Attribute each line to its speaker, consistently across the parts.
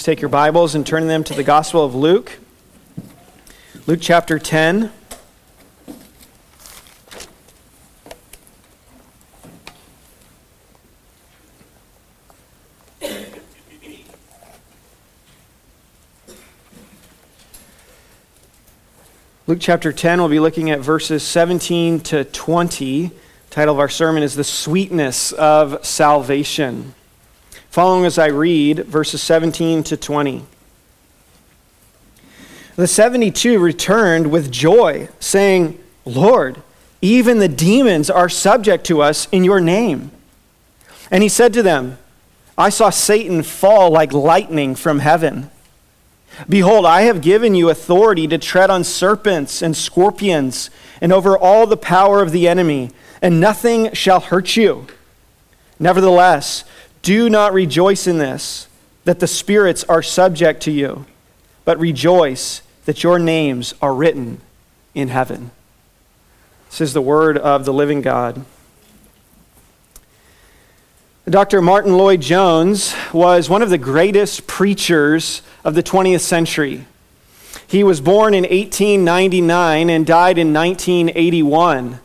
Speaker 1: Please take your Bibles and turn them to the Gospel of Luke. Luke chapter 10. Luke chapter 10, we'll be looking at verses 17 to 20. The title of our sermon is The Sweetness of Salvation. Following as I read verses 17 to 20. The 72 returned with joy, saying, Lord, even the demons are subject to us in your name. And he said to them, I saw Satan fall like lightning from heaven. Behold, I have given you authority to tread on serpents and scorpions and over all the power of the enemy, and nothing shall hurt you. Nevertheless, do not rejoice in this, that the spirits are subject to you, but rejoice that your names are written in heaven. This is the word of the living God. Dr. Martyn Lloyd-Jones was one of the greatest preachers of the 20th century. He was born in 1899 and died in 1981.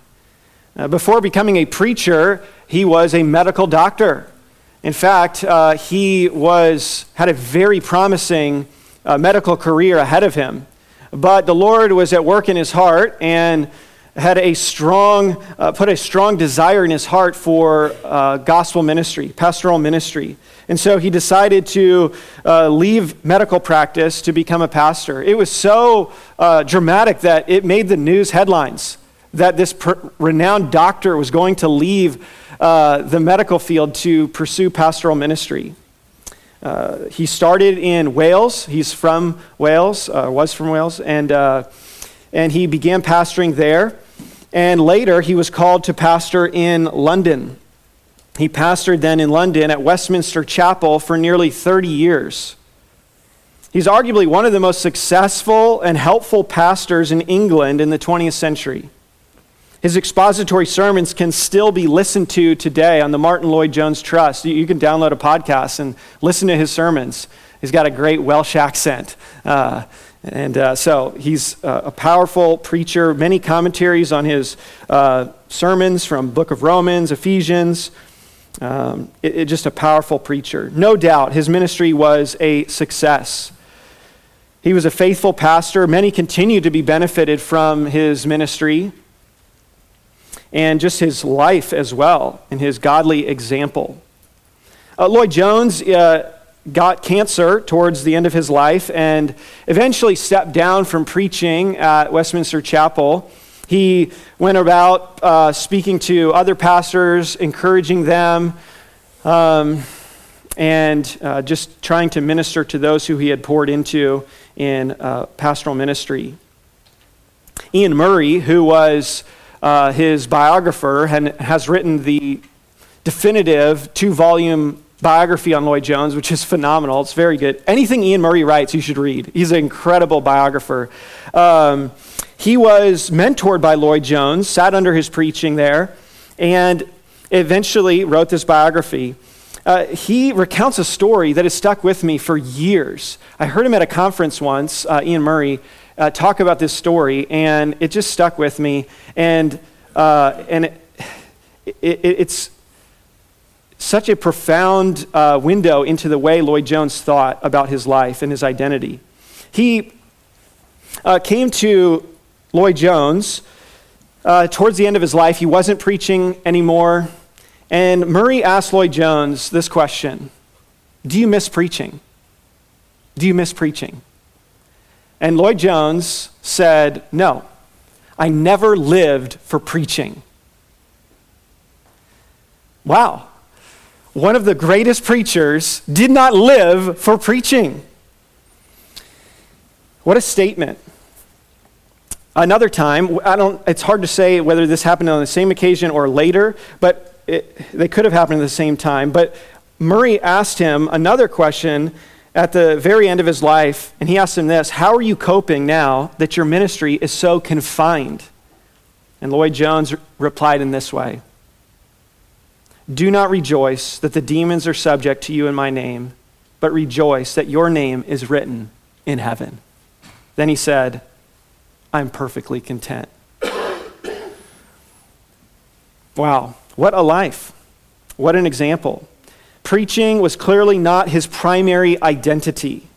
Speaker 1: Uh, before becoming a preacher, he was a medical doctor. In fact, uh, he was, had a very promising uh, medical career ahead of him. But the Lord was at work in his heart and had a strong, uh, put a strong desire in his heart for uh, gospel ministry, pastoral ministry. And so he decided to uh, leave medical practice to become a pastor. It was so uh, dramatic that it made the news headlines that this per- renowned doctor was going to leave uh, the medical field to pursue pastoral ministry. Uh, he started in Wales. He's from Wales, was from Wales, and, and he began pastoring there. And later, he was called to pastor in London. He pastored then in London at Westminster Chapel for nearly 30 years. He's arguably one of the most successful and helpful pastors in England in the 20th century. His expository sermons can still be listened to today on the Martyn Lloyd-Jones Trust. You can download a podcast and listen to his sermons. He's got a great Welsh accent. Uh, and uh, so he's uh, a powerful preacher, many commentaries on his uh, sermons from book of Romans, Ephesians. Um, it, it, just a powerful preacher. No doubt his ministry was a success. He was a faithful pastor. Many continue to be benefited from his ministry and just his life as well and his godly example. Uh, Lloyd-Jones uh, got cancer towards the end of his life and eventually stepped down from preaching at Westminster Chapel. He went about uh, speaking to other pastors, encouraging them, um, and uh, just trying to minister to those who he had poured into in uh, pastoral ministry. Iain Murray, who was uh, his biographer, and has written the definitive two volume biography on Lloyd-Jones, which is phenomenal. It's very good. Anything Iain Murray writes, you should read. He's an incredible biographer. Um, he was mentored by Lloyd-Jones, sat under his preaching there, and eventually wrote this biography. Uh, he recounts a story that has stuck with me for years. I heard him at a conference once, uh, Iain Murray, uh, talk about this story, and it just stuck with me. And, uh, and it, it, it's such a profound uh, window into the way Lloyd-Jones thought about his life and his identity. He uh, came to Lloyd-Jones uh, towards the end of his life. He wasn't preaching anymore. And Murray asked Lloyd-Jones this question Do you miss preaching? Do you miss preaching? And Lloyd-Jones said, No, I never lived for preaching. Wow one of the greatest preachers, did not live for preaching. What a statement. Another time, I don't, it's hard to say whether this happened on the same occasion or later, but it, they could have happened at the same time. But Murray asked him another question at the very end of his life, and he asked him this How are you coping now that your ministry is so confined? And Lloyd-Jones replied in this way do not rejoice that the demons are subject to you in my name, but rejoice that your name is written in heaven. Then he said, I'm perfectly content. wow, what a life. What an example. Preaching was clearly not his primary identity.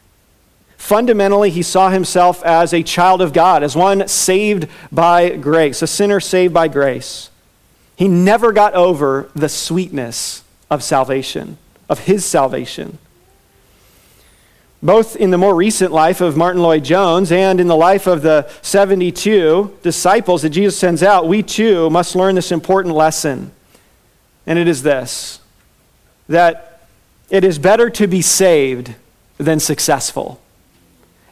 Speaker 1: Fundamentally, he saw himself as a child of God, as one saved by grace, a sinner saved by grace. He never got over the sweetness of salvation, of his salvation. Both in the more recent life of Martyn Lloyd-Jones and in the life of the 72 disciples that Jesus sends out, we too must learn this important lesson. And it is this that it is better to be saved than successful.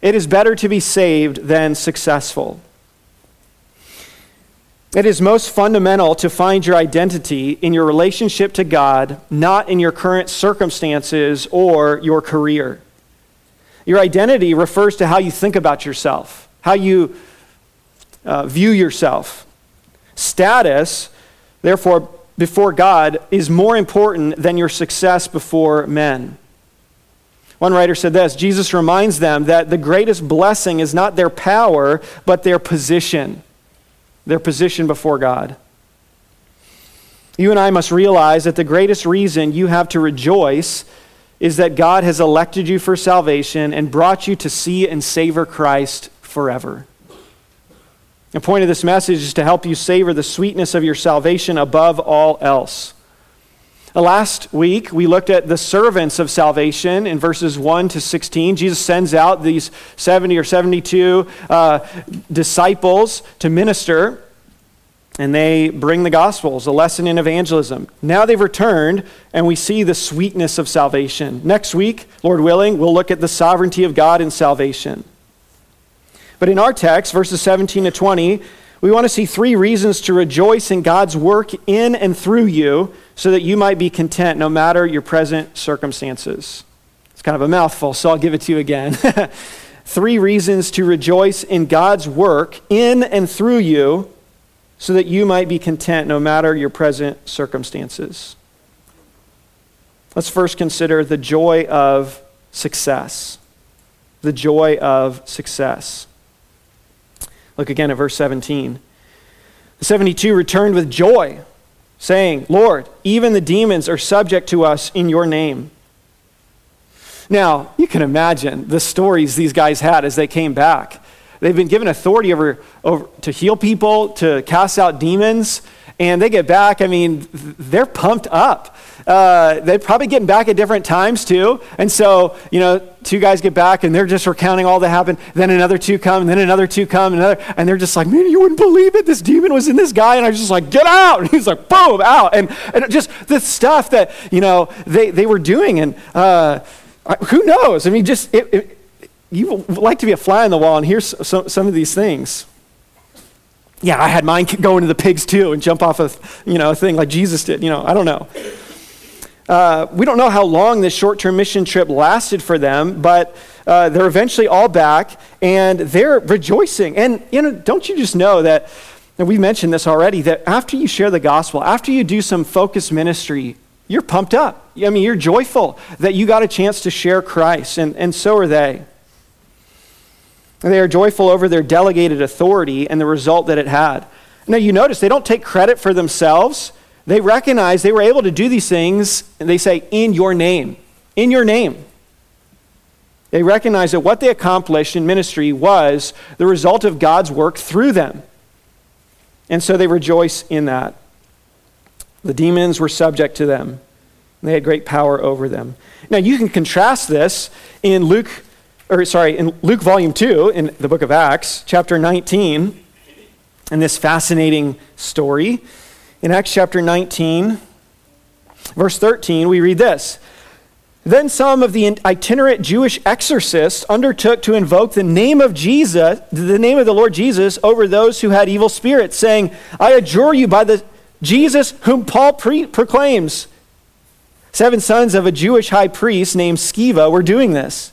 Speaker 1: It is better to be saved than successful. It is most fundamental to find your identity in your relationship to God, not in your current circumstances or your career. Your identity refers to how you think about yourself, how you uh, view yourself. Status, therefore, before God is more important than your success before men. One writer said this Jesus reminds them that the greatest blessing is not their power, but their position, their position before God. You and I must realize that the greatest reason you have to rejoice is that God has elected you for salvation and brought you to see and savor Christ forever. The point of this message is to help you savor the sweetness of your salvation above all else. Uh, last week, we looked at the servants of salvation in verses 1 to 16. Jesus sends out these 70 or 72 uh, disciples to minister, and they bring the Gospels, a lesson in evangelism. Now they've returned, and we see the sweetness of salvation. Next week, Lord willing, we'll look at the sovereignty of God in salvation. But in our text, verses 17 to 20, we want to see three reasons to rejoice in God's work in and through you so that you might be content no matter your present circumstances. It's kind of a mouthful, so I'll give it to you again. Three reasons to rejoice in God's work in and through you so that you might be content no matter your present circumstances. Let's first consider the joy of success. The joy of success. Look again at verse 17. The 72 returned with joy saying, Lord, even the demons are subject to us in your name. Now, you can imagine the stories these guys had as they came back. They've been given authority over, over to heal people, to cast out demons, and they get back. I mean, they're pumped up. Uh, they're probably getting back at different times too. And so, you know, two guys get back and they're just recounting all that happened. Then another two come, and then another two come, and, another, and they're just like, man, you wouldn't believe it. This demon was in this guy. And I was just like, get out. And he's like, boom, out. And, and just the stuff that, you know, they, they were doing. And uh, who knows? I mean, just, it, it, you like to be a fly on the wall and hear some, some of these things. Yeah, I had mine go into the pigs too and jump off a, you know, a thing like Jesus did. You know, I don't know. Uh, we don't know how long this short term mission trip lasted for them, but uh, they're eventually all back and they're rejoicing. And, you know, don't you just know that, and we mentioned this already, that after you share the gospel, after you do some focused ministry, you're pumped up. I mean, you're joyful that you got a chance to share Christ, and, and so are they. They are joyful over their delegated authority and the result that it had. Now, you notice they don't take credit for themselves. They recognize they were able to do these things, and they say, in your name. In your name. They recognize that what they accomplished in ministry was the result of God's work through them. And so they rejoice in that. The demons were subject to them, they had great power over them. Now, you can contrast this in Luke, or sorry, in Luke volume 2, in the book of Acts, chapter 19, in this fascinating story. In Acts chapter 19, verse 13, we read this. Then some of the itinerant Jewish exorcists undertook to invoke the name of Jesus, the name of the Lord Jesus, over those who had evil spirits, saying, I adjure you by the Jesus whom Paul pre- proclaims. Seven sons of a Jewish high priest named Sceva were doing this.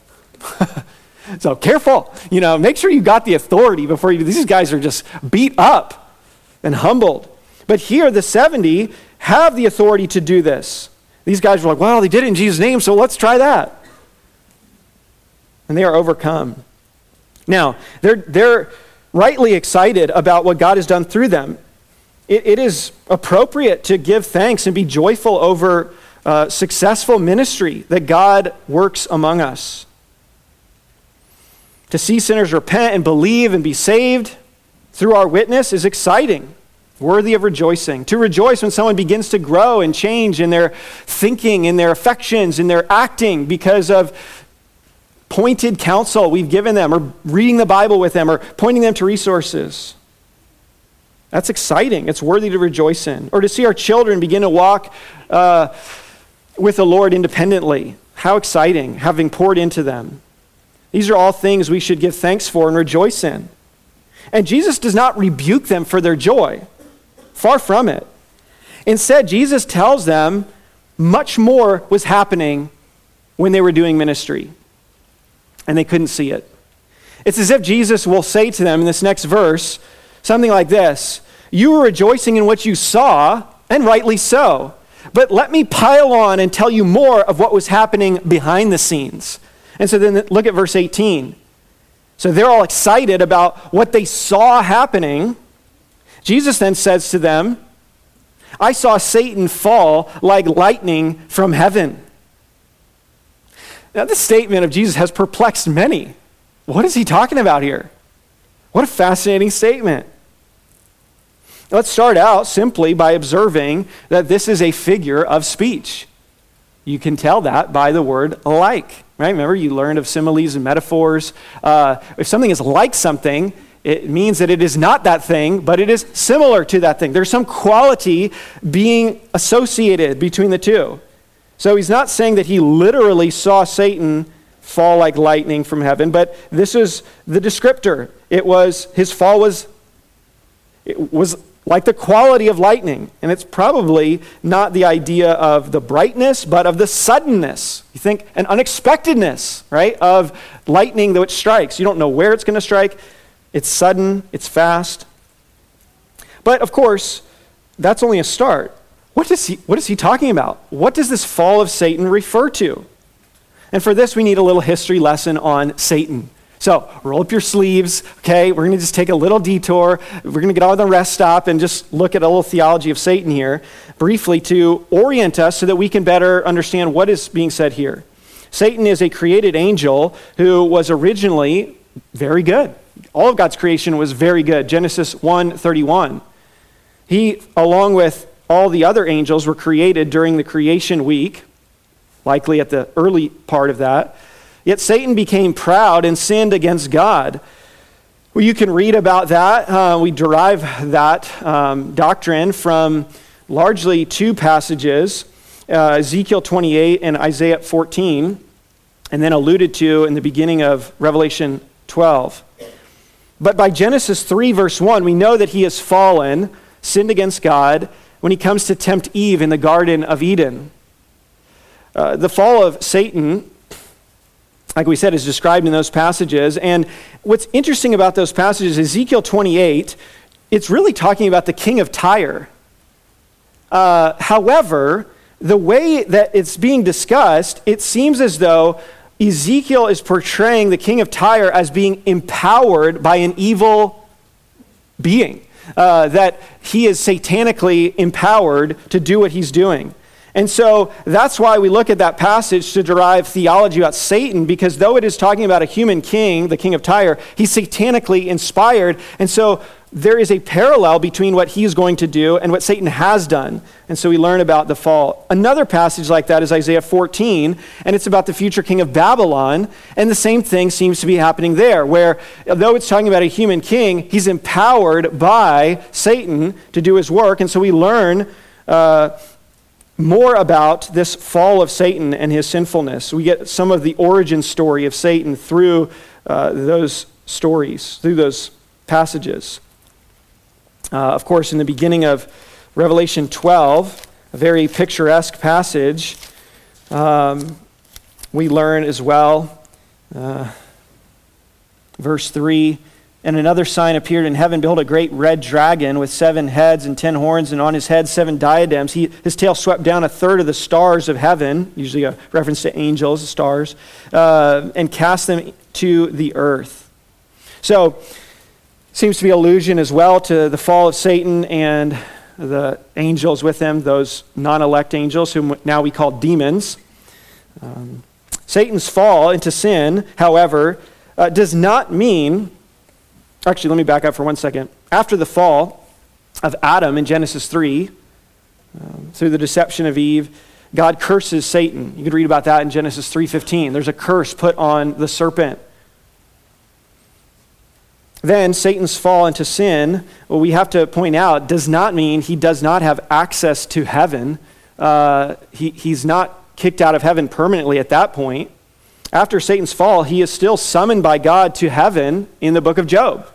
Speaker 1: so careful, you know, make sure you got the authority before you, these guys are just beat up and humbled. But here, the 70 have the authority to do this. These guys were like, well, they did it in Jesus' name, so let's try that. And they are overcome. Now, they're, they're rightly excited about what God has done through them. it, it is appropriate to give thanks and be joyful over uh, successful ministry that God works among us. To see sinners repent and believe and be saved through our witness is exciting, worthy of rejoicing. To rejoice when someone begins to grow and change in their thinking, in their affections, in their acting because of pointed counsel we've given them, or reading the Bible with them, or pointing them to resources. That's exciting. It's worthy to rejoice in. Or to see our children begin to walk uh, with the Lord independently. How exciting, having poured into them. These are all things we should give thanks for and rejoice in. And Jesus does not rebuke them for their joy. Far from it. Instead, Jesus tells them much more was happening when they were doing ministry and they couldn't see it. It's as if Jesus will say to them in this next verse something like this You were rejoicing in what you saw, and rightly so. But let me pile on and tell you more of what was happening behind the scenes. And so then look at verse 18. So they're all excited about what they saw happening. Jesus then says to them, I saw Satan fall like lightning from heaven. Now, this statement of Jesus has perplexed many. What is he talking about here? What a fascinating statement. Let's start out simply by observing that this is a figure of speech. You can tell that by the word like, right? Remember, you learned of similes and metaphors. Uh, if something is like something, it means that it is not that thing, but it is similar to that thing. There's some quality being associated between the two. So he's not saying that he literally saw Satan fall like lightning from heaven, but this is the descriptor. It was his fall was it was like the quality of lightning, and it's probably not the idea of the brightness, but of the suddenness. You think an unexpectedness, right, of lightning it strikes. You don't know where it's going to strike. It's sudden, it's fast. But of course, that's only a start. What is, he, what is he talking about? What does this fall of Satan refer to? And for this, we need a little history lesson on Satan. So roll up your sleeves, okay? We're going to just take a little detour. We're going to get out of the rest stop and just look at a little theology of Satan here briefly to orient us so that we can better understand what is being said here. Satan is a created angel who was originally very good. All of God's creation was very good. Genesis 1:31. He along with all the other angels were created during the creation week, likely at the early part of that. Yet Satan became proud and sinned against God. Well, you can read about that. Uh, we derive that um, doctrine from largely two passages uh, Ezekiel 28 and Isaiah 14, and then alluded to in the beginning of Revelation 12. But by Genesis 3, verse 1, we know that he has fallen, sinned against God, when he comes to tempt Eve in the Garden of Eden. Uh, the fall of Satan, like we said, is described in those passages. And what's interesting about those passages, Ezekiel 28, it's really talking about the king of Tyre. Uh, however, the way that it's being discussed, it seems as though Ezekiel is portraying the king of Tyre as being empowered by an evil being uh, that he is satanically empowered to do what he's doing. And so that's why we look at that passage to derive theology about Satan, because though it is talking about a human king, the king of Tyre, he's satanically inspired. And so there is a parallel between what he is going to do and what Satan has done. And so we learn about the fall. Another passage like that is Isaiah 14, and it's about the future king of Babylon. And the same thing seems to be happening there, where though it's talking about a human king, he's empowered by Satan to do his work. And so we learn uh, more about this fall of Satan and his sinfulness. We get some of the origin story of Satan through uh, those stories, through those passages. Uh, of course, in the beginning of Revelation 12, a very picturesque passage, um, we learn as well, uh, verse 3 and another sign appeared in heaven. Behold, a great red dragon with seven heads and ten horns, and on his head seven diadems. He, his tail swept down a third of the stars of heaven, usually a reference to angels, stars, uh, and cast them to the earth. So, seems to be allusion as well to the fall of Satan and the angels with him, those non elect angels, whom now we call demons. Um, Satan's fall into sin, however, uh, does not mean Actually, let me back up for one second. After the fall of Adam in Genesis 3, um, through the deception of Eve, God curses Satan. You can read about that in Genesis 3:15. There's a curse put on the serpent. Then Satan's fall into sin, what we have to point out, does not mean he does not have access to heaven. Uh, he, he's not kicked out of heaven permanently at that point. After Satan's fall, he is still summoned by God to heaven in the book of Job.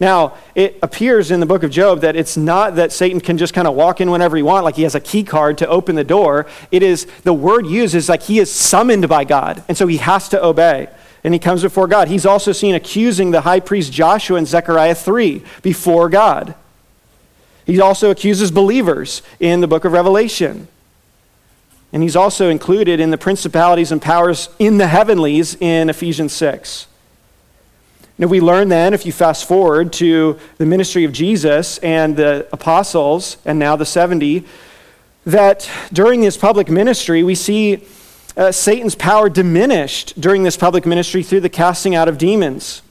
Speaker 1: Now, it appears in the book of Job that it's not that Satan can just kind of walk in whenever he wants, like he has a key card to open the door. It is, the word used is like he is summoned by God, and so he has to obey. And he comes before God. He's also seen accusing the high priest Joshua in Zechariah 3 before God. He also accuses believers in the book of Revelation. And he's also included in the principalities and powers in the heavenlies in Ephesians 6. Now, we learn then, if you fast forward to the ministry of Jesus and the apostles, and now the 70, that during this public ministry, we see uh, Satan's power diminished during this public ministry through the casting out of demons.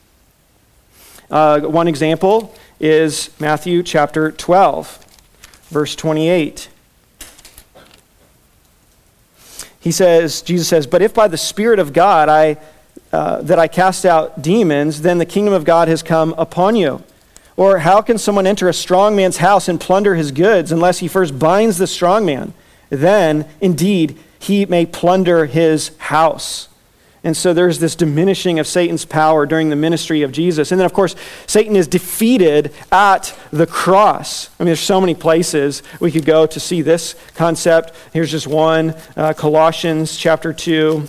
Speaker 1: Uh, one example is Matthew chapter 12, verse 28. He says, Jesus says, But if by the Spirit of God I, uh, that I cast out demons, then the kingdom of God has come upon you. Or how can someone enter a strong man's house and plunder his goods unless he first binds the strong man? Then, indeed, he may plunder his house. And so there's this diminishing of Satan's power during the ministry of Jesus. And then, of course, Satan is defeated at the cross. I mean, there's so many places we could go to see this concept. Here's just one uh, Colossians chapter 2.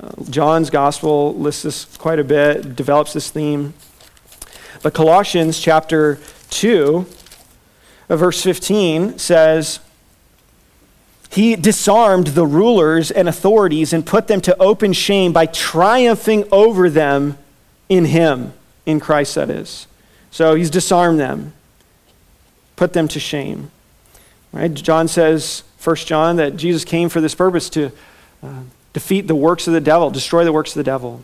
Speaker 1: Uh, John's gospel lists this quite a bit, develops this theme. But Colossians chapter 2, uh, verse 15 says, he disarmed the rulers and authorities and put them to open shame by triumphing over them in Him, in Christ, that is. So he's disarmed them, put them to shame. Right? John says, 1 John, that Jesus came for this purpose to uh, defeat the works of the devil, destroy the works of the devil.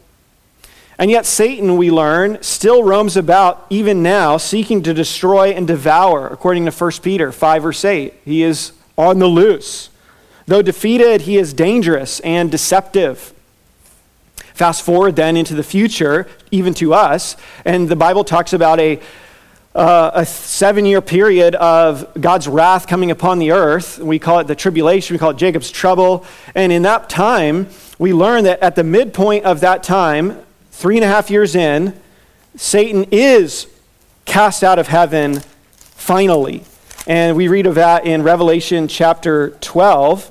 Speaker 1: And yet, Satan, we learn, still roams about, even now, seeking to destroy and devour, according to 1 Peter 5, verse 8. He is on the loose. Though defeated, he is dangerous and deceptive. Fast forward then into the future, even to us, and the Bible talks about a, uh, a seven year period of God's wrath coming upon the earth. We call it the tribulation, we call it Jacob's trouble. And in that time, we learn that at the midpoint of that time, three and a half years in, Satan is cast out of heaven finally. And we read of that in Revelation chapter 12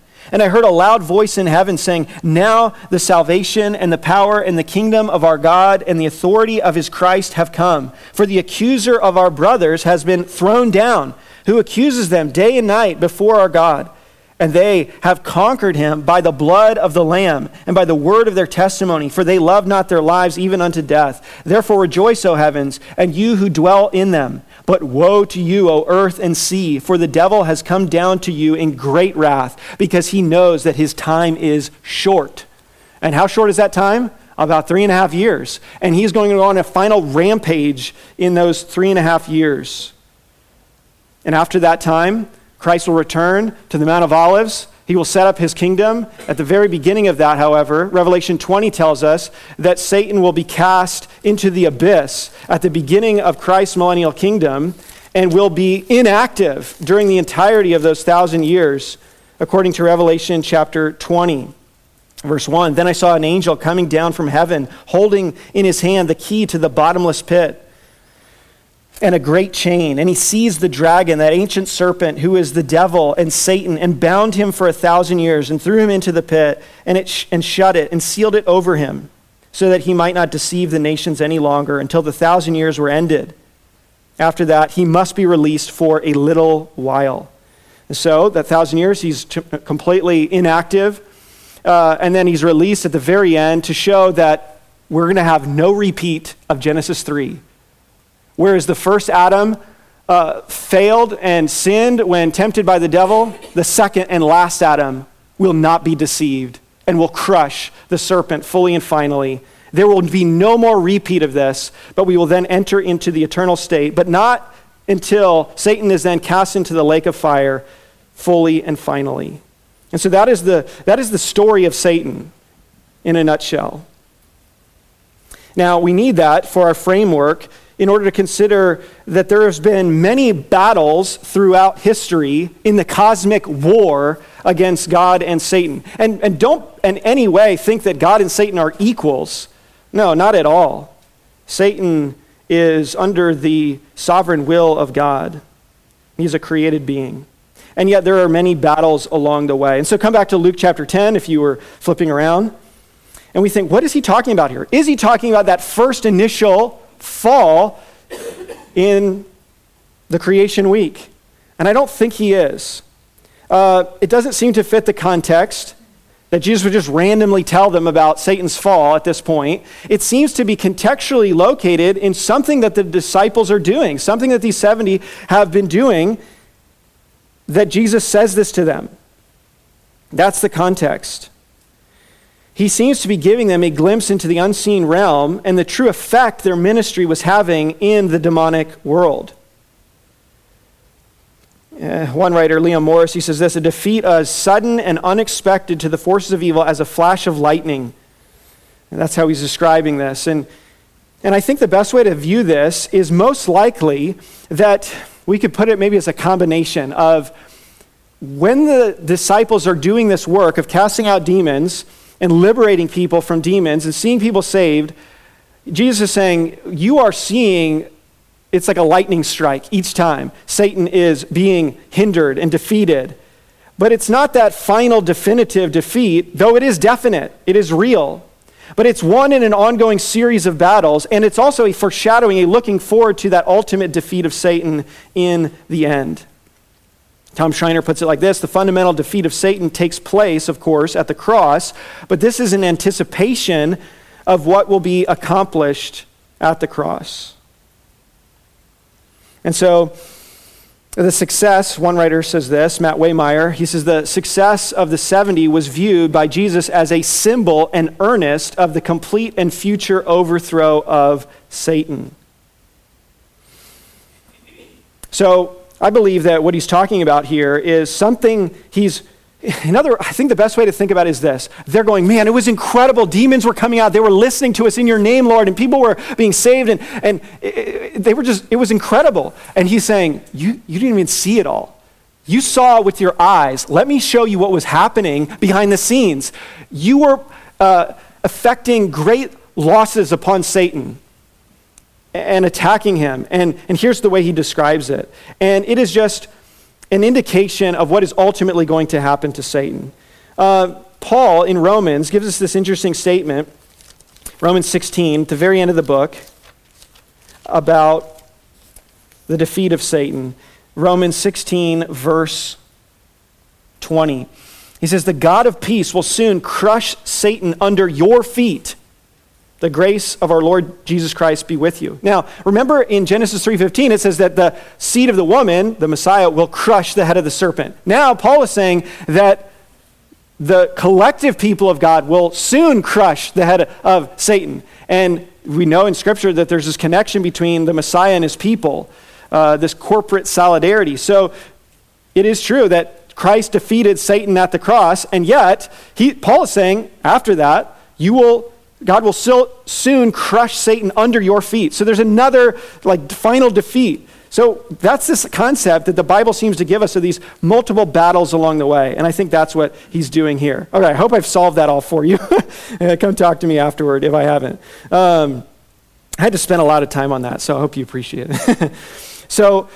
Speaker 1: And I heard a loud voice in heaven saying, Now the salvation and the power and the kingdom of our God and the authority of his Christ have come. For the accuser of our brothers has been thrown down, who accuses them day and night before our God. And they have conquered him by the blood of the Lamb and by the word of their testimony, for they love not their lives even unto death. Therefore rejoice, O heavens, and you who dwell in them. But woe to you, O earth and sea, for the devil has come down to you in great wrath, because he knows that his time is short. And how short is that time? About three and a half years. And he's going to go on a final rampage in those three and a half years. And after that time, Christ will return to the Mount of Olives. He will set up his kingdom. At the very beginning of that, however, Revelation 20 tells us that Satan will be cast into the abyss at the beginning of Christ's millennial kingdom and will be inactive during the entirety of those thousand years, according to Revelation chapter 20. Verse 1 Then I saw an angel coming down from heaven, holding in his hand the key to the bottomless pit and a great chain. And he seized the dragon, that ancient serpent who is the devil and Satan, and bound him for a thousand years, and threw him into the pit, and, it sh- and shut it, and sealed it over him, so that he might not deceive the nations any longer until the thousand years were ended. After that, he must be released for a little while. And so, that thousand years, he's t- completely inactive. Uh, and then he's released at the very end to show that we're going to have no repeat of Genesis 3 Whereas the first Adam uh, failed and sinned when tempted by the devil, the second and last Adam will not be deceived and will crush the serpent fully and finally. There will be no more repeat of this, but we will then enter into the eternal state, but not until Satan is then cast into the lake of fire fully and finally. And so that is the, that is the story of Satan in a nutshell. Now, we need that for our framework in order to consider that there has been many battles throughout history in the cosmic war against God and Satan. And, and don't in any way think that God and Satan are equals. No, not at all. Satan is under the sovereign will of God. He's a created being. And yet there are many battles along the way. And so come back to Luke chapter 10 if you were flipping around. And we think, what is he talking about here? Is he talking about that first initial fall in the creation week. And I don't think he is. Uh, it doesn't seem to fit the context that Jesus would just randomly tell them about Satan's fall at this point. It seems to be contextually located in something that the disciples are doing, something that these 70 have been doing, that Jesus says this to them. That's the context. He seems to be giving them a glimpse into the unseen realm and the true effect their ministry was having in the demonic world. Uh, one writer, Leon Morris, he says this a defeat as sudden and unexpected to the forces of evil as a flash of lightning. And that's how he's describing this. And, and I think the best way to view this is most likely that we could put it maybe as a combination of when the disciples are doing this work of casting out demons and liberating people from demons and seeing people saved, Jesus is saying, You are seeing it's like a lightning strike each time. Satan is being hindered and defeated. But it's not that final definitive defeat, though it is definite, it is real. But it's one in an ongoing series of battles, and it's also a foreshadowing, a looking forward to that ultimate defeat of Satan in the end. Tom Schreiner puts it like this The fundamental defeat of Satan takes place, of course, at the cross, but this is an anticipation of what will be accomplished at the cross. And so, the success, one writer says this, Matt Waymeyer, he says the success of the 70 was viewed by Jesus as a symbol and earnest of the complete and future overthrow of Satan. So, I believe that what he's talking about here is something he's Another, I think the best way to think about it is this. They're going, man, it was incredible. Demons were coming out. They were listening to us in your name, Lord, and people were being saved, and, and they were just, it was incredible. And he's saying, you, you didn't even see it all. You saw with your eyes. Let me show you what was happening behind the scenes. You were uh, affecting great losses upon Satan and attacking him. And, and here's the way he describes it. And it is just an indication of what is ultimately going to happen to Satan. Uh, Paul in Romans gives us this interesting statement, Romans 16, at the very end of the book, about the defeat of Satan. Romans 16, verse 20. He says, The God of peace will soon crush Satan under your feet. The grace of our Lord Jesus Christ be with you. Now, remember in Genesis 3:15 it says that the seed of the woman, the Messiah, will crush the head of the serpent. Now, Paul is saying that the collective people of God will soon crush the head of Satan. And we know in Scripture that there's this connection between the Messiah and his people, uh, this corporate solidarity. So it is true that Christ defeated Satan at the cross, and yet he, Paul is saying after that, you will God will soon crush Satan under your feet. So there's another like final defeat. So that's this concept that the Bible seems to give us of these multiple battles along the way. And I think that's what he's doing here. All right, I hope I've solved that all for you. Come talk to me afterward if I haven't. Um, I had to spend a lot of time on that, so I hope you appreciate it. so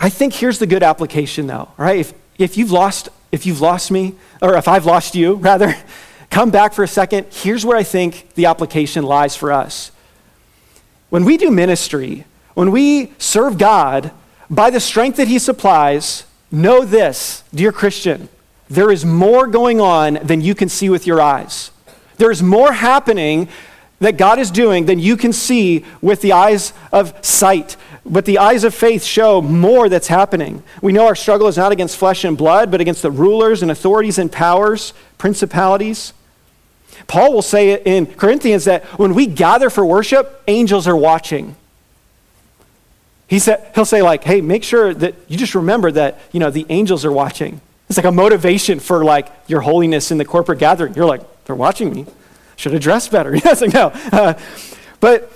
Speaker 1: I think here's the good application, though. Right? If, if you've lost, if you've lost me, or if I've lost you, rather, come back for a second. Here's where I think the application lies for us. When we do ministry, when we serve God by the strength that He supplies, know this, dear Christian, there is more going on than you can see with your eyes. There is more happening that God is doing than you can see with the eyes of sight. But the eyes of faith show more that's happening. We know our struggle is not against flesh and blood, but against the rulers and authorities and powers, principalities. Paul will say in Corinthians that when we gather for worship, angels are watching. He said, he'll say, like, hey, make sure that you just remember that, you know, the angels are watching. It's like a motivation for, like, your holiness in the corporate gathering. You're like, they're watching me. Should have dressed better. Yes, like, no. Uh, but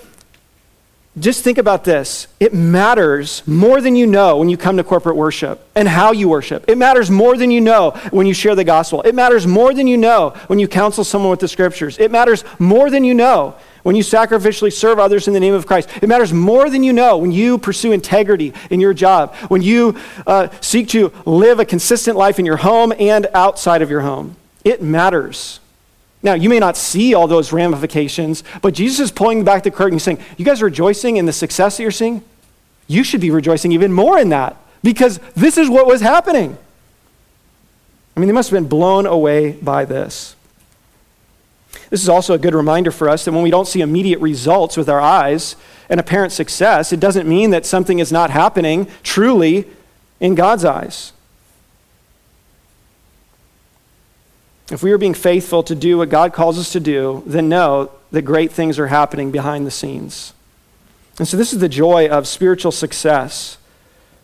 Speaker 1: just think about this. It matters more than you know when you come to corporate worship and how you worship. It matters more than you know when you share the gospel. It matters more than you know when you counsel someone with the scriptures. It matters more than you know when you sacrificially serve others in the name of Christ. It matters more than you know when you pursue integrity in your job, when you uh, seek to live a consistent life in your home and outside of your home. It matters. Now, you may not see all those ramifications, but Jesus is pulling back the curtain. and saying, You guys are rejoicing in the success that you're seeing? You should be rejoicing even more in that because this is what was happening. I mean, they must have been blown away by this. This is also a good reminder for us that when we don't see immediate results with our eyes and apparent success, it doesn't mean that something is not happening truly in God's eyes. If we are being faithful to do what God calls us to do, then know that great things are happening behind the scenes. And so, this is the joy of spiritual success,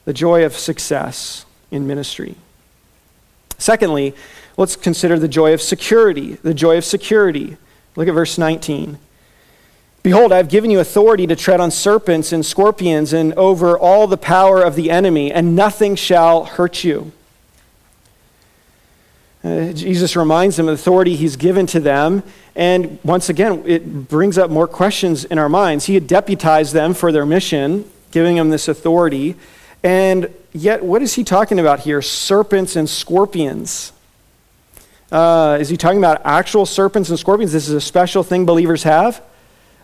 Speaker 1: the joy of success in ministry. Secondly, let's consider the joy of security. The joy of security. Look at verse 19. Behold, I have given you authority to tread on serpents and scorpions and over all the power of the enemy, and nothing shall hurt you. Uh, Jesus reminds them of the authority he's given to them. And once again, it brings up more questions in our minds. He had deputized them for their mission, giving them this authority. And yet, what is he talking about here? Serpents and scorpions. Uh, is he talking about actual serpents and scorpions? This is a special thing believers have.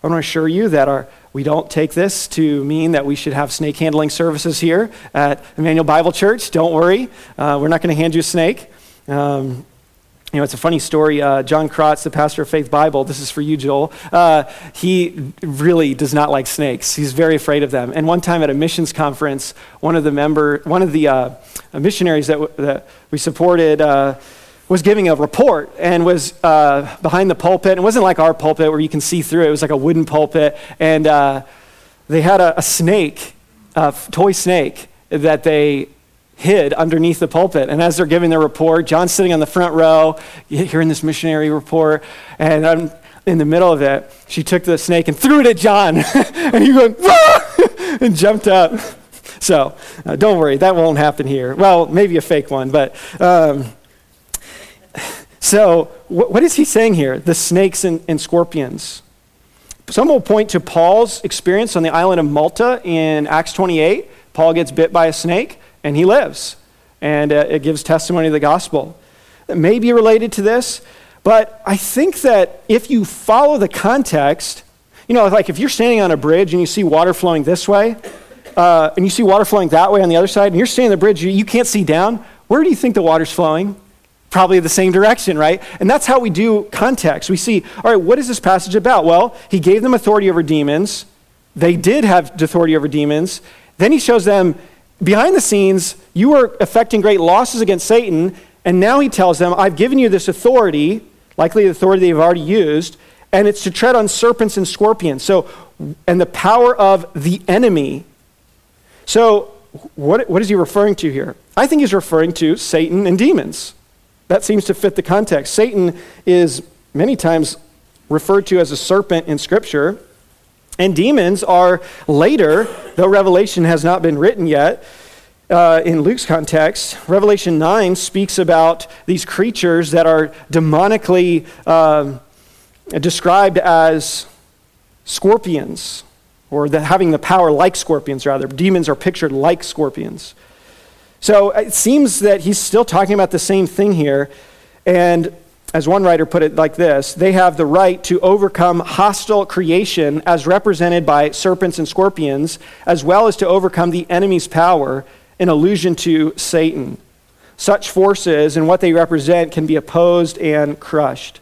Speaker 1: I want to assure you that our, we don't take this to mean that we should have snake handling services here at Emmanuel Bible Church. Don't worry. Uh, we're not going to hand you a snake. Um, you know, it's a funny story. Uh, John Krotz, the pastor of Faith Bible, this is for you, Joel. Uh, he really does not like snakes. He's very afraid of them. And one time at a missions conference, one of the member, one of the uh, missionaries that, w- that we supported uh, was giving a report and was uh, behind the pulpit. It wasn't like our pulpit where you can see through. It it was like a wooden pulpit, and uh, they had a, a snake, a toy snake that they hid underneath the pulpit. And as they're giving their report, John's sitting on the front row, hearing this missionary report, and I'm in the middle of it. She took the snake and threw it at John, and he went, ah! and jumped up. So uh, don't worry, that won't happen here. Well, maybe a fake one, but. Um, so, wh- what is he saying here? The snakes and, and scorpions. Some will point to Paul's experience on the island of Malta in Acts 28. Paul gets bit by a snake and he lives. And uh, it gives testimony of the gospel. It may be related to this, but I think that if you follow the context, you know, like if you're standing on a bridge and you see water flowing this way, uh, and you see water flowing that way on the other side, and you're standing on the bridge, you, you can't see down, where do you think the water's flowing? probably the same direction, right? And that's how we do context. We see, all right, what is this passage about? Well, he gave them authority over demons. They did have authority over demons. Then he shows them behind the scenes, you were affecting great losses against Satan. And now he tells them, I've given you this authority, likely the authority they've already used, and it's to tread on serpents and scorpions. So, and the power of the enemy. So, what, what is he referring to here? I think he's referring to Satan and demons. That seems to fit the context. Satan is many times referred to as a serpent in Scripture, and demons are later, though Revelation has not been written yet. Uh, in Luke's context, Revelation 9 speaks about these creatures that are demonically uh, described as scorpions, or the, having the power like scorpions, rather. Demons are pictured like scorpions. So it seems that he's still talking about the same thing here. And as one writer put it like this they have the right to overcome hostile creation as represented by serpents and scorpions, as well as to overcome the enemy's power in allusion to Satan. Such forces and what they represent can be opposed and crushed.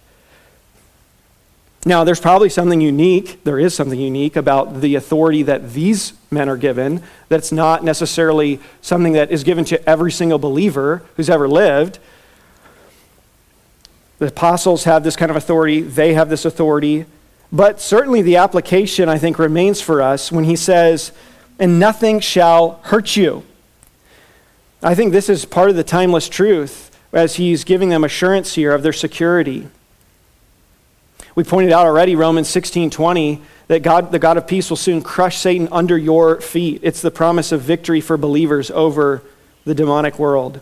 Speaker 1: Now, there's probably something unique, there is something unique about the authority that these men are given that's not necessarily something that is given to every single believer who's ever lived. The apostles have this kind of authority, they have this authority. But certainly the application, I think, remains for us when he says, and nothing shall hurt you. I think this is part of the timeless truth as he's giving them assurance here of their security. We pointed out already, Romans 16 20, that God, the God of peace will soon crush Satan under your feet. It's the promise of victory for believers over the demonic world.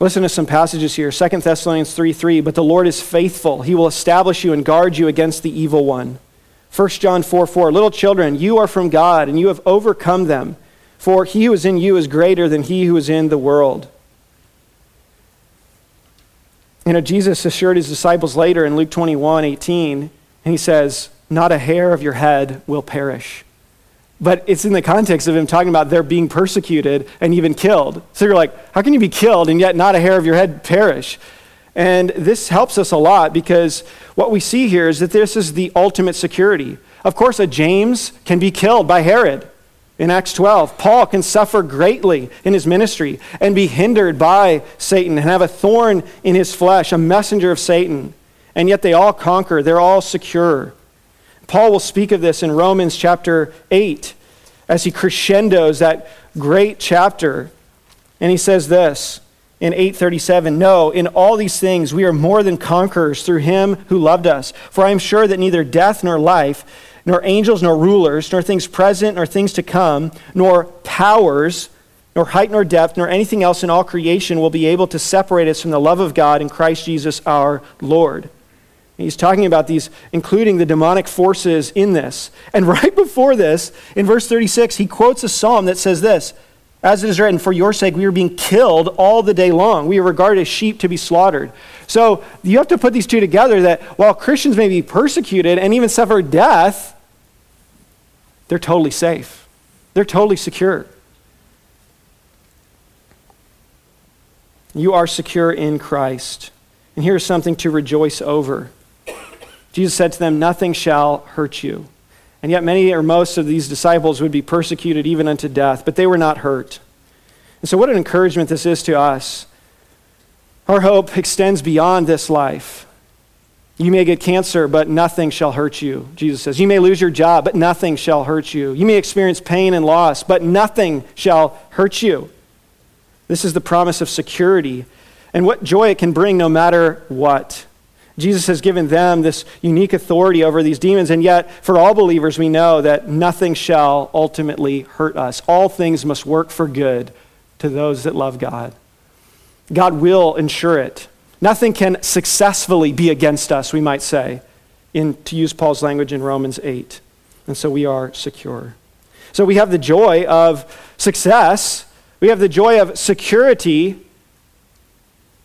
Speaker 1: Listen to some passages here. 2 Thessalonians 3 3. But the Lord is faithful. He will establish you and guard you against the evil one. 1 John 4 4. Little children, you are from God, and you have overcome them. For he who is in you is greater than he who is in the world. You know, Jesus assured his disciples later in Luke 21 18, and he says, Not a hair of your head will perish. But it's in the context of him talking about their being persecuted and even killed. So you're like, how can you be killed and yet not a hair of your head perish? And this helps us a lot because what we see here is that this is the ultimate security. Of course, a James can be killed by Herod in Acts 12. Paul can suffer greatly in his ministry and be hindered by Satan and have a thorn in his flesh, a messenger of Satan. And yet they all conquer, they're all secure. Paul will speak of this in Romans chapter 8 as he crescendos that great chapter. And he says this in 837 No, in all these things we are more than conquerors through him who loved us. For I am sure that neither death nor life, nor angels nor rulers, nor things present nor things to come, nor powers, nor height nor depth, nor anything else in all creation will be able to separate us from the love of God in Christ Jesus our Lord. He's talking about these, including the demonic forces in this. And right before this, in verse 36, he quotes a psalm that says this As it is written, For your sake we are being killed all the day long. We are regarded as sheep to be slaughtered. So you have to put these two together that while Christians may be persecuted and even suffer death, they're totally safe, they're totally secure. You are secure in Christ. And here's something to rejoice over. Jesus said to them, Nothing shall hurt you. And yet, many or most of these disciples would be persecuted even unto death, but they were not hurt. And so, what an encouragement this is to us. Our hope extends beyond this life. You may get cancer, but nothing shall hurt you, Jesus says. You may lose your job, but nothing shall hurt you. You may experience pain and loss, but nothing shall hurt you. This is the promise of security and what joy it can bring no matter what. Jesus has given them this unique authority over these demons, and yet, for all believers, we know that nothing shall ultimately hurt us. All things must work for good to those that love God. God will ensure it. Nothing can successfully be against us, we might say, in, to use Paul's language in Romans 8. And so we are secure. So we have the joy of success, we have the joy of security,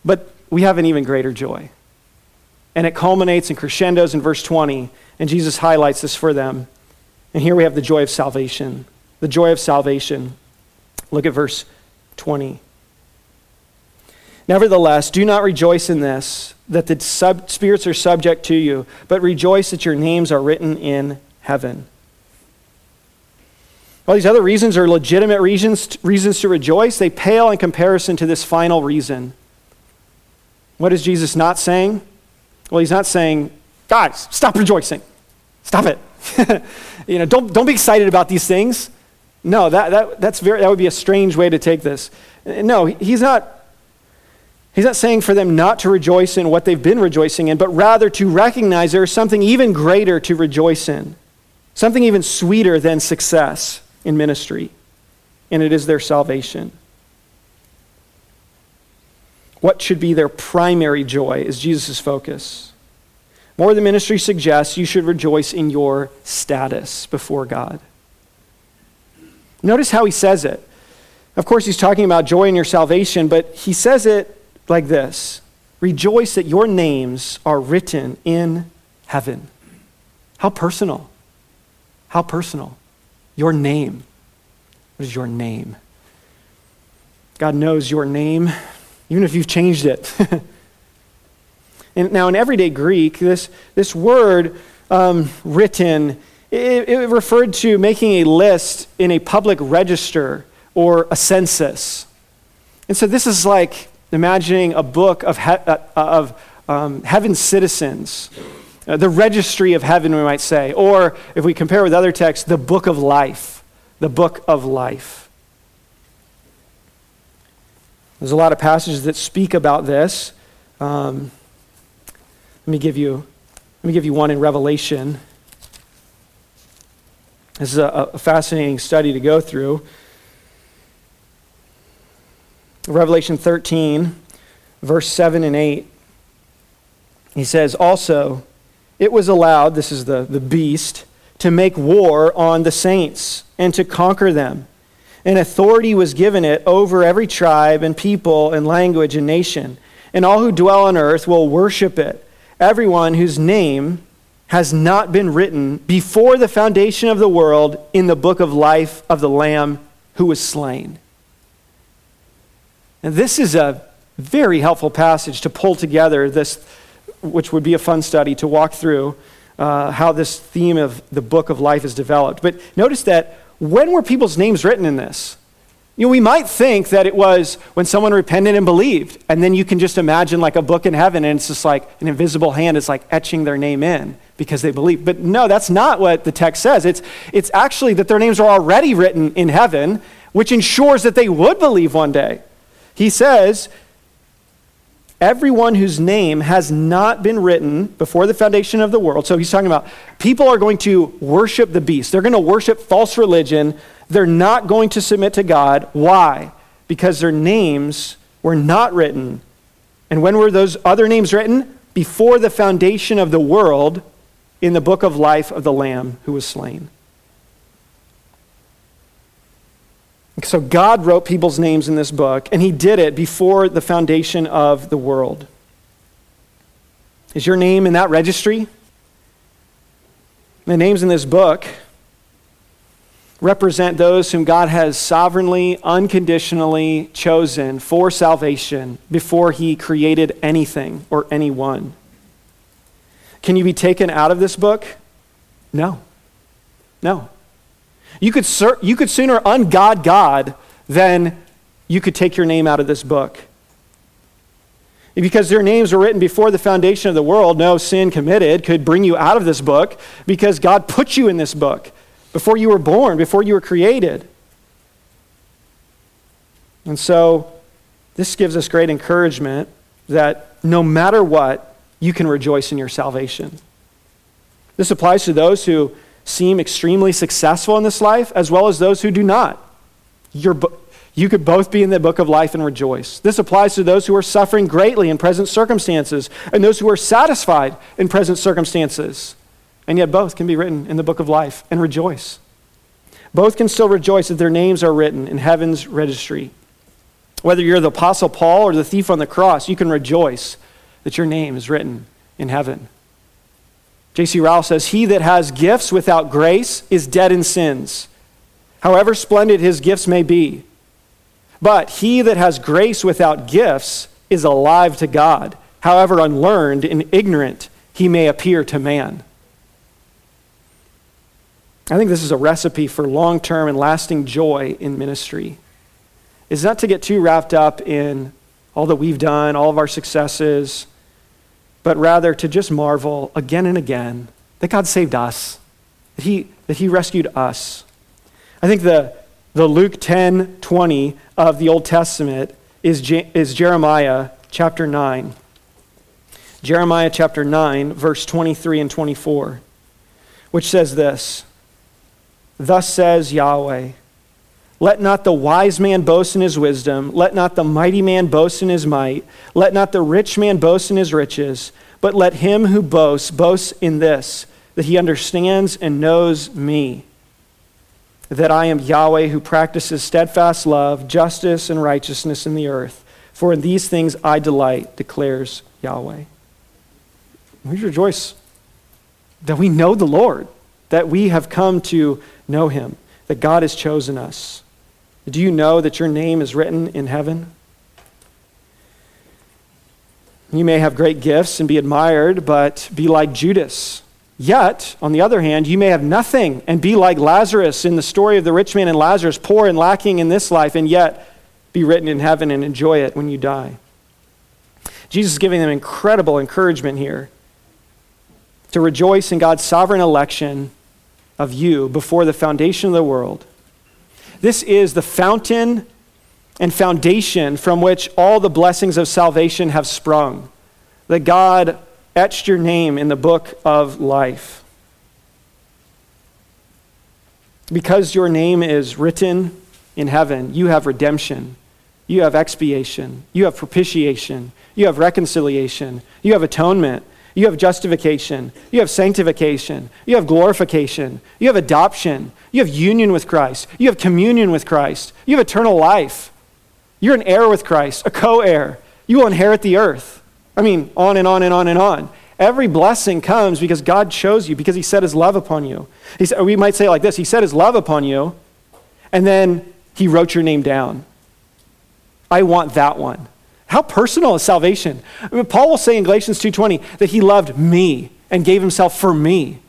Speaker 1: but we have an even greater joy. And it culminates and crescendos in verse 20. And Jesus highlights this for them. And here we have the joy of salvation. The joy of salvation. Look at verse 20. Nevertheless, do not rejoice in this, that the sub- spirits are subject to you, but rejoice that your names are written in heaven. All these other reasons are legitimate reasons, reasons to rejoice. They pale in comparison to this final reason. What is Jesus not saying? Well, he's not saying, guys, stop rejoicing. Stop it. you know, don't, don't be excited about these things. No, that, that, that's very, that would be a strange way to take this. No, he's not He's not saying for them not to rejoice in what they've been rejoicing in, but rather to recognize there is something even greater to rejoice in, something even sweeter than success in ministry, and it is their salvation. What should be their primary joy is Jesus' focus. More the ministry suggests, you should rejoice in your status before God. Notice how he says it. Of course, he's talking about joy in your salvation, but he says it like this Rejoice that your names are written in heaven. How personal. How personal. Your name. What is your name? God knows your name, even if you've changed it. and now, in everyday Greek, this, this word um, written, it, it referred to making a list in a public register or a census. And so this is like imagining a book of, he- uh, of um, heaven's citizens, uh, the registry of heaven, we might say, or if we compare with other texts, the book of life, the book of life. There's a lot of passages that speak about this. Um, let me give you, let me give you one in Revelation. This is a, a fascinating study to go through. Revelation 13, verse 7 and 8. He says, Also, it was allowed, this is the, the beast, to make war on the saints and to conquer them. And authority was given it over every tribe and people and language and nation. And all who dwell on earth will worship it. Everyone whose name has not been written before the foundation of the world in the book of life of the Lamb who was slain. And this is a very helpful passage to pull together this, which would be a fun study to walk through uh, how this theme of the book of life is developed. But notice that when were people's names written in this? You know, we might think that it was when someone repented and believed, and then you can just imagine like a book in heaven, and it's just like an invisible hand is like etching their name in because they believe. But no, that's not what the text says. It's, it's actually that their names are already written in heaven, which ensures that they would believe one day. He says, Everyone whose name has not been written before the foundation of the world. So he's talking about people are going to worship the beast. They're going to worship false religion. They're not going to submit to God. Why? Because their names were not written. And when were those other names written? Before the foundation of the world in the book of life of the Lamb who was slain. So God wrote people's names in this book, and He did it before the foundation of the world. Is your name in that registry? The names in this book represent those whom God has sovereignly, unconditionally chosen for salvation before He created anything or anyone. Can you be taken out of this book? No. No. You could, ser- you could sooner ungod God than you could take your name out of this book. Because their names were written before the foundation of the world, no sin committed could bring you out of this book because God put you in this book before you were born, before you were created. And so, this gives us great encouragement that no matter what, you can rejoice in your salvation. This applies to those who seem extremely successful in this life, as well as those who do not. You're, you could both be in the book of life and rejoice. This applies to those who are suffering greatly in present circumstances and those who are satisfied in present circumstances. And yet, both can be written in the book of life and rejoice. Both can still rejoice that their names are written in heaven's registry. Whether you're the Apostle Paul or the thief on the cross, you can rejoice that your name is written in heaven. J.C. Ryle says, He that has gifts without grace is dead in sins, however splendid his gifts may be. But he that has grace without gifts is alive to God, however unlearned and ignorant he may appear to man. I think this is a recipe for long term and lasting joy in ministry. Is not to get too wrapped up in all that we've done, all of our successes, but rather to just marvel again and again that God saved us, that He, that he rescued us. I think the, the Luke 10 20 of the Old Testament is, Je- is Jeremiah chapter 9. Jeremiah chapter 9, verse 23 and 24, which says this Thus says Yahweh. Let not the wise man boast in his wisdom. Let not the mighty man boast in his might. Let not the rich man boast in his riches. But let him who boasts boast in this, that he understands and knows me, that I am Yahweh who practices steadfast love, justice, and righteousness in the earth. For in these things I delight, declares Yahweh. We rejoice that we know the Lord, that we have come to know him, that God has chosen us. Do you know that your name is written in heaven? You may have great gifts and be admired, but be like Judas. Yet, on the other hand, you may have nothing and be like Lazarus in the story of the rich man and Lazarus, poor and lacking in this life, and yet be written in heaven and enjoy it when you die. Jesus is giving them incredible encouragement here to rejoice in God's sovereign election of you before the foundation of the world this is the fountain and foundation from which all the blessings of salvation have sprung. That God etched your name in the book of life. Because your name is written in heaven, you have redemption, you have expiation, you have propitiation, you have reconciliation, you have atonement, you have justification. You have sanctification. You have glorification. You have adoption. You have union with Christ. You have communion with Christ. You have eternal life. You're an heir with Christ, a co heir. You will inherit the earth. I mean, on and on and on and on. Every blessing comes because God chose you, because He set His love upon you. He said, we might say it like this He set His love upon you, and then He wrote your name down. I want that one. How personal is salvation? I mean, Paul will say in Galatians 2:20 that he loved me and gave himself for me.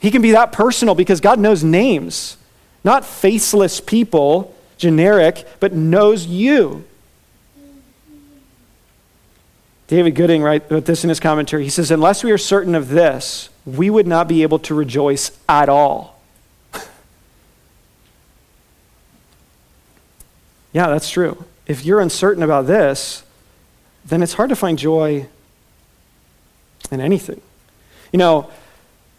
Speaker 1: He can be that personal because God knows names, not faceless people, generic, but knows you. David Gooding wrote this in his commentary. He says, Unless we are certain of this, we would not be able to rejoice at all. yeah, that's true. If you're uncertain about this, then it's hard to find joy in anything. You know,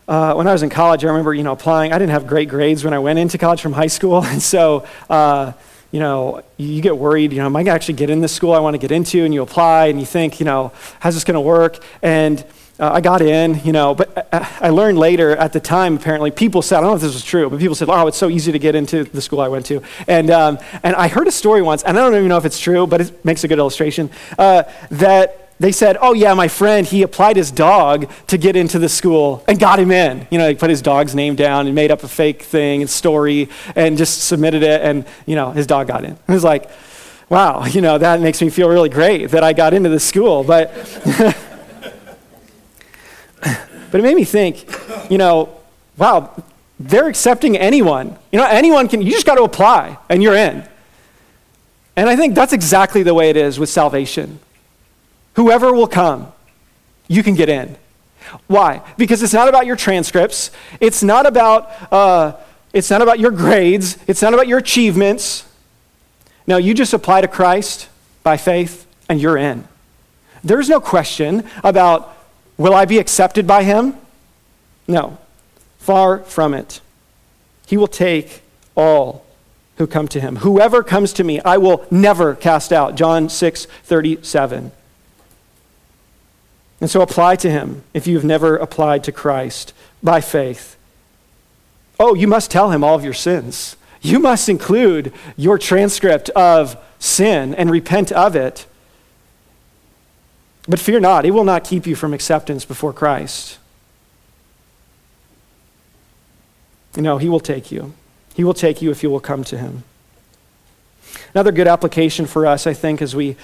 Speaker 1: uh, when I was in college, I remember, you know, applying. I didn't have great grades when I went into college from high school. And so, uh, you know, you get worried, you know, am I going to actually get in this school I want to get into? And you apply and you think, you know, how's this going to work? And uh, I got in, you know, but I, I learned later at the time, apparently, people said, I don't know if this was true, but people said, oh, it's so easy to get into the school I went to. And, um, and I heard a story once, and I don't even know if it's true, but it makes a good illustration, uh, that they said, oh, yeah, my friend, he applied his dog to get into the school and got him in. You know, he put his dog's name down and made up a fake thing and story and just submitted it, and, you know, his dog got in. It was like, wow, you know, that makes me feel really great that I got into the school. But. But it made me think, you know, wow, they're accepting anyone. You know, anyone can, you just got to apply and you're in. And I think that's exactly the way it is with salvation. Whoever will come, you can get in. Why? Because it's not about your transcripts. It's not about, uh, it's not about your grades. It's not about your achievements. No, you just apply to Christ by faith and you're in. There's no question about Will I be accepted by him? No, far from it. He will take all who come to him. Whoever comes to me, I will never cast out. John 6 37. And so apply to him if you've never applied to Christ by faith. Oh, you must tell him all of your sins. You must include your transcript of sin and repent of it. But fear not, it will not keep you from acceptance before Christ. You know, he will take you. He will take you if you will come to him. Another good application for us, I think, as we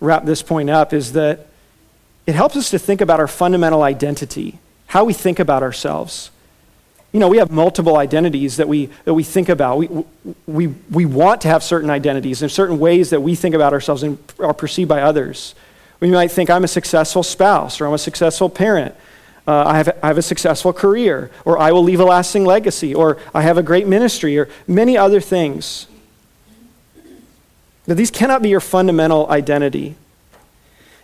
Speaker 1: wrap this point up is that it helps us to think about our fundamental identity, how we think about ourselves. You know, we have multiple identities that we, that we think about. We, we, we want to have certain identities and certain ways that we think about ourselves and are perceived by others. We might think, I'm a successful spouse, or I'm a successful parent, uh, I, have, I have a successful career, or I will leave a lasting legacy, or I have a great ministry, or many other things. But these cannot be your fundamental identity.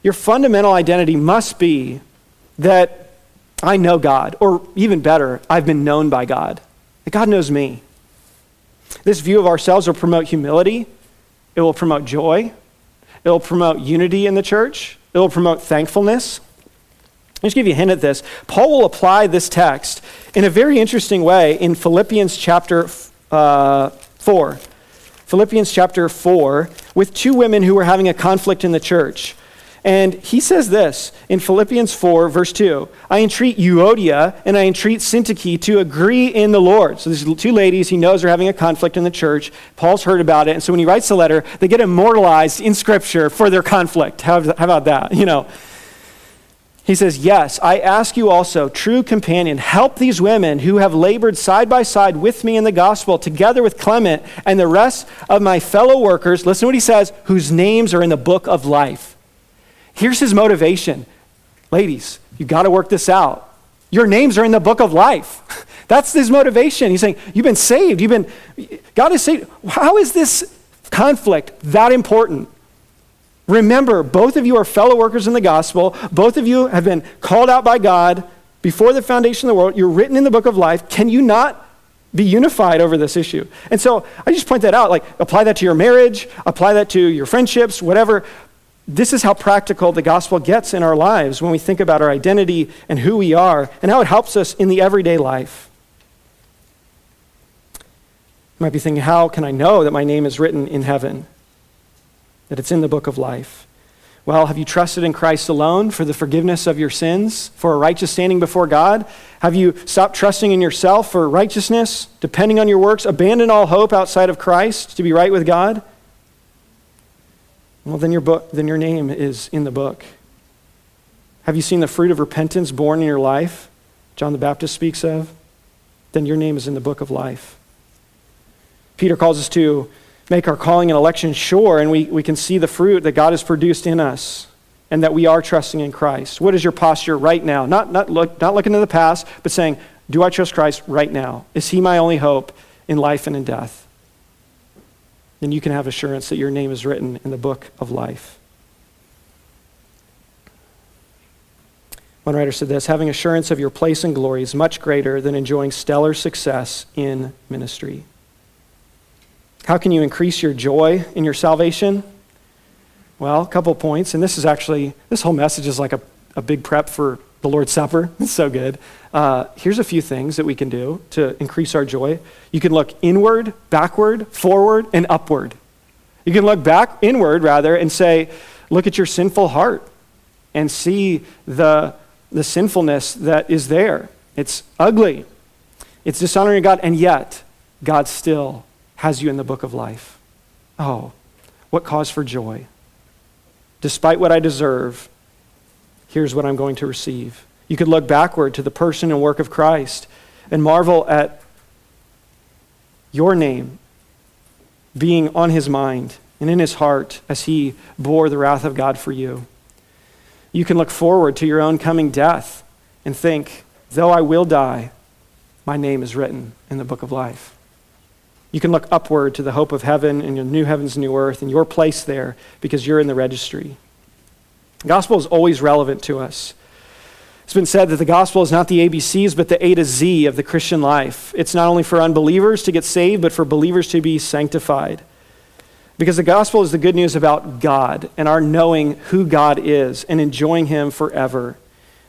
Speaker 1: Your fundamental identity must be that I know God, or even better, I've been known by God, that God knows me. This view of ourselves will promote humility, it will promote joy, it will promote unity in the church, it will promote thankfulness. I'll just give you a hint at this. Paul will apply this text in a very interesting way in Philippians chapter uh, 4. Philippians chapter 4, with two women who were having a conflict in the church. And he says this in Philippians 4, verse 2 I entreat Euodia and I entreat Syntyche to agree in the Lord. So these two ladies he knows are having a conflict in the church. Paul's heard about it. And so when he writes the letter, they get immortalized in Scripture for their conflict. How, how about that? You know. He says, Yes, I ask you also, true companion, help these women who have labored side by side with me in the gospel, together with Clement and the rest of my fellow workers. Listen to what he says, whose names are in the book of life. Here's his motivation Ladies, you got to work this out. Your names are in the book of life. That's his motivation. He's saying, You've been saved. You've been, God is saved. How is this conflict that important? Remember, both of you are fellow workers in the gospel. Both of you have been called out by God before the foundation of the world. You're written in the book of life. Can you not be unified over this issue? And so I just point that out. Like, apply that to your marriage, apply that to your friendships, whatever this is how practical the gospel gets in our lives when we think about our identity and who we are and how it helps us in the everyday life. You might be thinking, how can I know that my name is written in heaven? That it's in the book of life? Well, have you trusted in Christ alone for the forgiveness of your sins, for a righteous standing before God? Have you stopped trusting in yourself for righteousness, depending on your works, abandoned all hope outside of Christ to be right with God? Well, then your, book, then your name is in the book. Have you seen the fruit of repentance born in your life? John the Baptist speaks of. Then your name is in the book of life. Peter calls us to make our calling and election sure, and we, we can see the fruit that God has produced in us and that we are trusting in Christ. What is your posture right now? Not, not, look, not looking to the past, but saying, Do I trust Christ right now? Is He my only hope in life and in death? Then you can have assurance that your name is written in the book of life. One writer said this having assurance of your place in glory is much greater than enjoying stellar success in ministry. How can you increase your joy in your salvation? Well, a couple points, and this is actually, this whole message is like a, a big prep for the Lord's Supper. It's so good. Uh, here's a few things that we can do to increase our joy. You can look inward, backward, forward, and upward. You can look back, inward rather, and say, look at your sinful heart and see the, the sinfulness that is there. It's ugly, it's dishonoring God, and yet God still has you in the book of life. Oh, what cause for joy. Despite what I deserve, here's what I'm going to receive. You could look backward to the person and work of Christ and marvel at your name being on his mind and in his heart as he bore the wrath of God for you. You can look forward to your own coming death and think, though I will die, my name is written in the book of life. You can look upward to the hope of heaven and your new heavens, and new earth, and your place there because you're in the registry. The gospel is always relevant to us. It's been said that the gospel is not the ABCs, but the A to Z of the Christian life. It's not only for unbelievers to get saved, but for believers to be sanctified. Because the gospel is the good news about God and our knowing who God is and enjoying Him forever.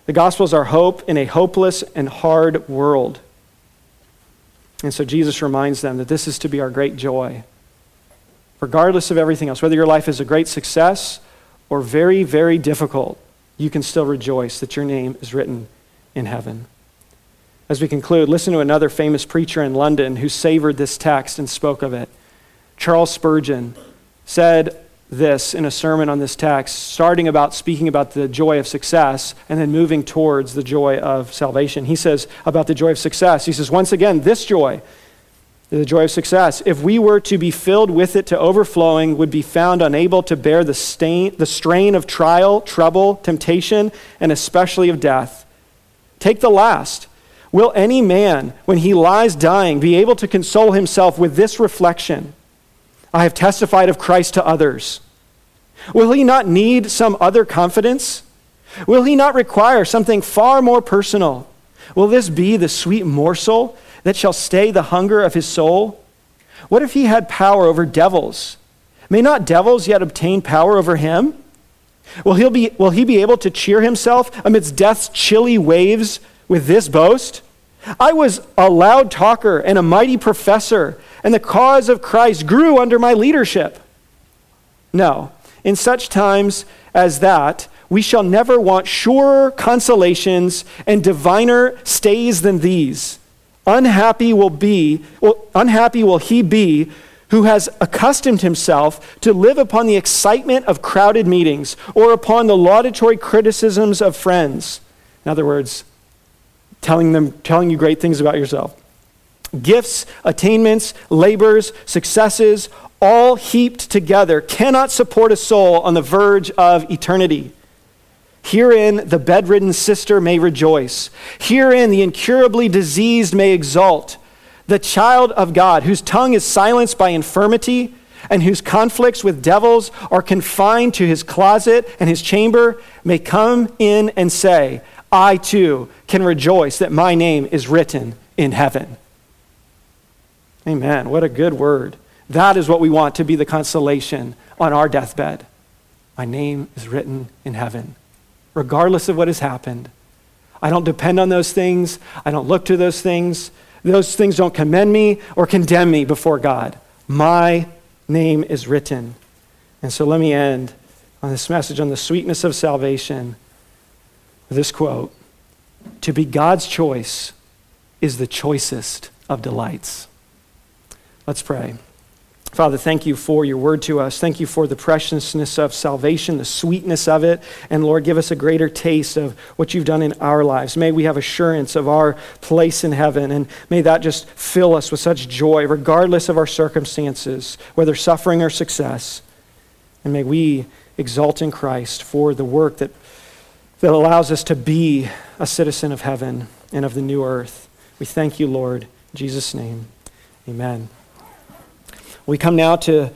Speaker 1: The gospel is our hope in a hopeless and hard world. And so Jesus reminds them that this is to be our great joy. Regardless of everything else, whether your life is a great success or very, very difficult, you can still rejoice that your name is written in heaven. As we conclude, listen to another famous preacher in London who savored this text and spoke of it. Charles Spurgeon said this in a sermon on this text, starting about speaking about the joy of success and then moving towards the joy of salvation. He says about the joy of success, he says, once again, this joy, the joy of success, if we were to be filled with it to overflowing, would be found unable to bear the, stain, the strain of trial, trouble, temptation, and especially of death. Take the last. Will any man, when he lies dying, be able to console himself with this reflection? I have testified of Christ to others. Will he not need some other confidence? Will he not require something far more personal? Will this be the sweet morsel that shall stay the hunger of his soul? What if he had power over devils? May not devils yet obtain power over him? Will he be, will he be able to cheer himself amidst death's chilly waves with this boast? I was a loud talker and a mighty professor, and the cause of Christ grew under my leadership. No, in such times as that, we shall never want surer consolations and diviner stays than these. Unhappy will be, well, unhappy will he be who has accustomed himself to live upon the excitement of crowded meetings or upon the laudatory criticisms of friends. In other words, telling them telling you great things about yourself. Gifts, attainments, labors, successes, all heaped together, cannot support a soul on the verge of eternity. Herein the bedridden sister may rejoice. Herein the incurably diseased may exult. The child of God, whose tongue is silenced by infirmity, and whose conflicts with devils are confined to his closet and his chamber, may come in and say, I too can rejoice that my name is written in heaven. Amen. What a good word. That is what we want to be the consolation on our deathbed. My name is written in heaven, regardless of what has happened. I don't depend on those things. I don't look to those things. Those things don't commend me or condemn me before God. My name is written. And so let me end on this message on the sweetness of salvation with this quote To be God's choice is the choicest of delights. Let's pray. Father, thank you for your word to us. Thank you for the preciousness of salvation, the sweetness of it. And Lord, give us a greater taste of what you've done in our lives. May we have assurance of our place in heaven. And may that just fill us with such joy, regardless of our circumstances, whether suffering or success. And may we exalt in Christ for the work that, that allows us to be a citizen of heaven and of the new earth. We thank you, Lord. In Jesus' name, amen. We come now to